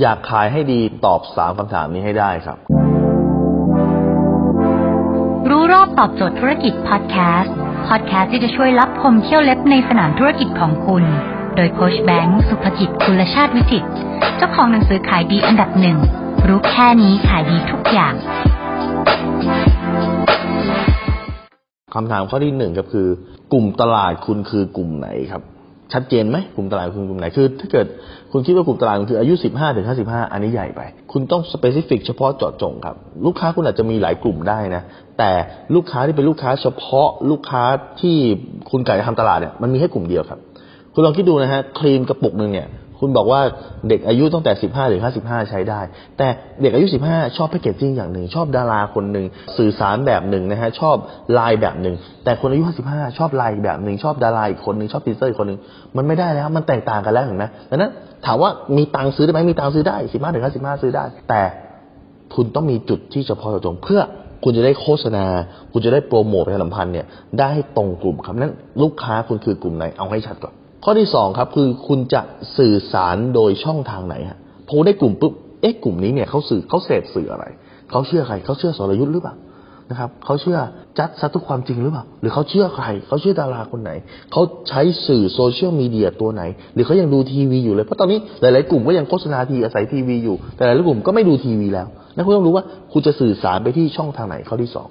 อยากขายให้ดีตอบสามคำถามนี้ให้ได้ครับ รู้รอบตอบโจทย์ธุรกิจพอดแคสต์พอดแคสต์ที่จะช่วยรับพมเที่ยวเล็บในสนามธุรกิจของคุณ โดยโคชแบงค์สุภกิจคุลชาติวิจิตรเจ้าของหนังสือขายดีอันดับหนึ่งรู้แค่นี้ขายดีทุกอย่างคำถามข้อที่หนึ่งก็คือ กลุ่มตลาดคุณคือกลุ่มไหนครับ ชัดเจนไหมกลุ่มตลาดคุณกลุ่มไหนคือ ถ้าเกิดคุณคิดว่ากลุ่มตลาดคุณคืออายุ 15ถึง55 อันนี้ใหญ่ไป คุณต้องสเปซิฟิกเฉพาะเจาะจงครับ ลูกค้าคุณอาจจะมีหลายกลุ่มได้นะ แต่ลูกค้าที่เป็นลูกค้าเฉพาะลูกค้าที่คุณกะจะทำตลาดเนี่ยมันมีแค่กลุ่มเดียวครับ คุณลองคิดดูนะฮะครีมกระปุกหนึ่งเนี่ย คุณบอกว่าเด็กอายุตั้งแต่ 15ถึง55 ใช้ได้ แต่เด็กอายุ 15 ชอบแพคเกจจิ้งอย่างหนึ่ง ชอบดาราคนหนึ่ง สื่อสารแบบหนึ่งนะฮะ ชอบลน์แบบหนึ่ง แต่คนอายุ 55 ชอบลน์แบบหนึ่ง ชอบดาราอีกคนหนึ่ง ชอบพรีเซอร์อีกคนหนึ่ง มันไม่ได้แล้ว มันแตกต่างกันแล้วเห็นไหมดังนั้นถามว่ามีตังค์ซื้อได้ไหมมีตังค์ซื้อได้ 15ถึง55 ซื้อได้ แต่คุณต้องมีจุดที่เฉพาะเจาะจงเพื่อคุณจะได้โฆษณา คุณจะได้โปรโมทประชาสัมพันธ์เนี่ย ได้ให้ตรงกลุ่มครับนั้นลูกค้าคุณคือกลุ่มไหน เอาให้ชัดก่อน ข้อที่สองครับคือคุณจะสื่อสารโดยช่องทางไหนฮะพอได้กลุ่มปุ๊บเอ๊ะกลุ่มนี้เนี่ยเขาสื่อเขาเสพสื่ออะไรเขาเชื่อใครเขาเชื่อสรยุทธ์หรือเปล่านะครับเขาเชื่อจัดซัทุกความจริงหรือเปล่าหรือเขาเชื่อใครเขาเชื่อดาราคนไหนเขาใช้สื่อโซเชียลมีเดียตัวไหน หรือเขายังดูทีวีอยู่เลยเพราะตอนนี้หลาย ๆ กลุ่มก็ยังโฆษณาทีอาศัยทีวีอยู่ แต่หลายๆกลุ่มก็ไม่ดูทีวีแล้วนั่นคุณต้องรู้ว่าคุณจะสื่อสารไปที่ช่องทางไหนข้อที่สอง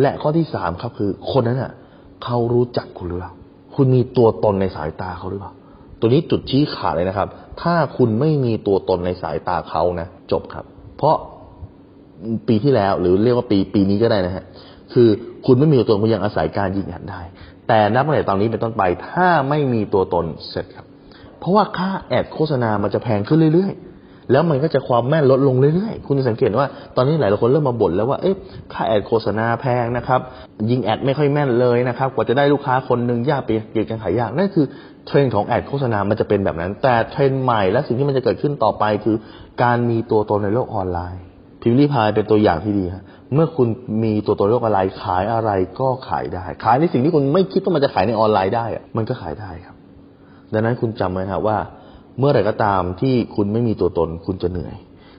และข้อที่สามครับคือคนนั้นอะเขารู้จักคุณหรือเปล่า คุณมีตัวตนในสายตาเขาหรือเปล่า ตัวนี้จุดชี้ขาดเลยนะครับ ถ้าคุณไม่มีตัวตนในสายตาเขานะ จบครับ เพราะปีที่แล้วหรือเรียกว่าปีปีนี้ก็ได้นะฮะ คือคุณไม่มีตัวตนคุณยังอาศัยการยืนยันได้ แต่นับตั้งแต่ตอนนี้เป็นต้นไป ถ้าไม่มีตัวตนเสร็จครับ เพราะว่าค่าแอดโฆษณามันจะแพงขึ้นเรื่อยๆ แล้วมันก็จะความแม่นลดลงเรื่อยๆ คุณจะสังเกตว่าตอนนี้หลายคนเริ่มมาบ่นแล้วว่าเอ๊ะค่าแอดโฆษณาแพงนะครับ ยิงแอดไม่ค่อยแม่นเลยนะครับ กว่าจะได้ลูกค้าคนหนึ่งยากไปเกี่ยวกันขายยากนั่นคือเทรนด์ของ ad โฆษณา มันจะเป็นแบบนั้น แต่เทรนด์ใหม่และสิ่งที่มันจะเกิดขึ้นต่อไปคือ การมีตัวตนในโลกออนไลน์ พิมรี่พายเป็นตัวอย่างที่ดีฮะเมื่อคุณมีตัวตนโลกออนไลน์ขายอะไรก็ขายได้ ขายในสิ่งที่คุณไม่คิดว่ามันจะขายในออนไลน์ได้ มันก็ขายได้ครับ ดังนั้นคุณจำไว้ครับว่า เมื่อไหร่ก็ตามที่คุณไม่มีตัวตน คุณจะเหนื่อย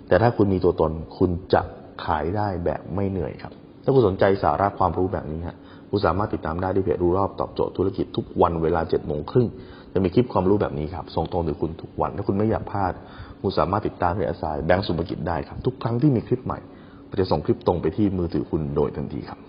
แต่ถ้าคุณมีตัวตน คุณจะขายได้แบบไม่เหนื่อยครับ ถ้าคุณสนใจสาระความรู้แบบนี้ฮะคุณสามารถติดตามได้ที่เพจรู้รอบตอบโจทย์ธุรกิจทุกวันเวลาเจ็ดโมงครึ่งจะมีคลิปความรู้แบบนี้ครับส่งตรงถึงคุณทุกวัน ถ้าคุณไม่อยากพลาด คุณสามารถติดตามเพจอาสายแบงก์สุภกิจได้ครับ ทุกครั้งที่มีคลิปใหม่จะส่งคลิปตรงไปที่มือถือคุณโดยทันทีครับ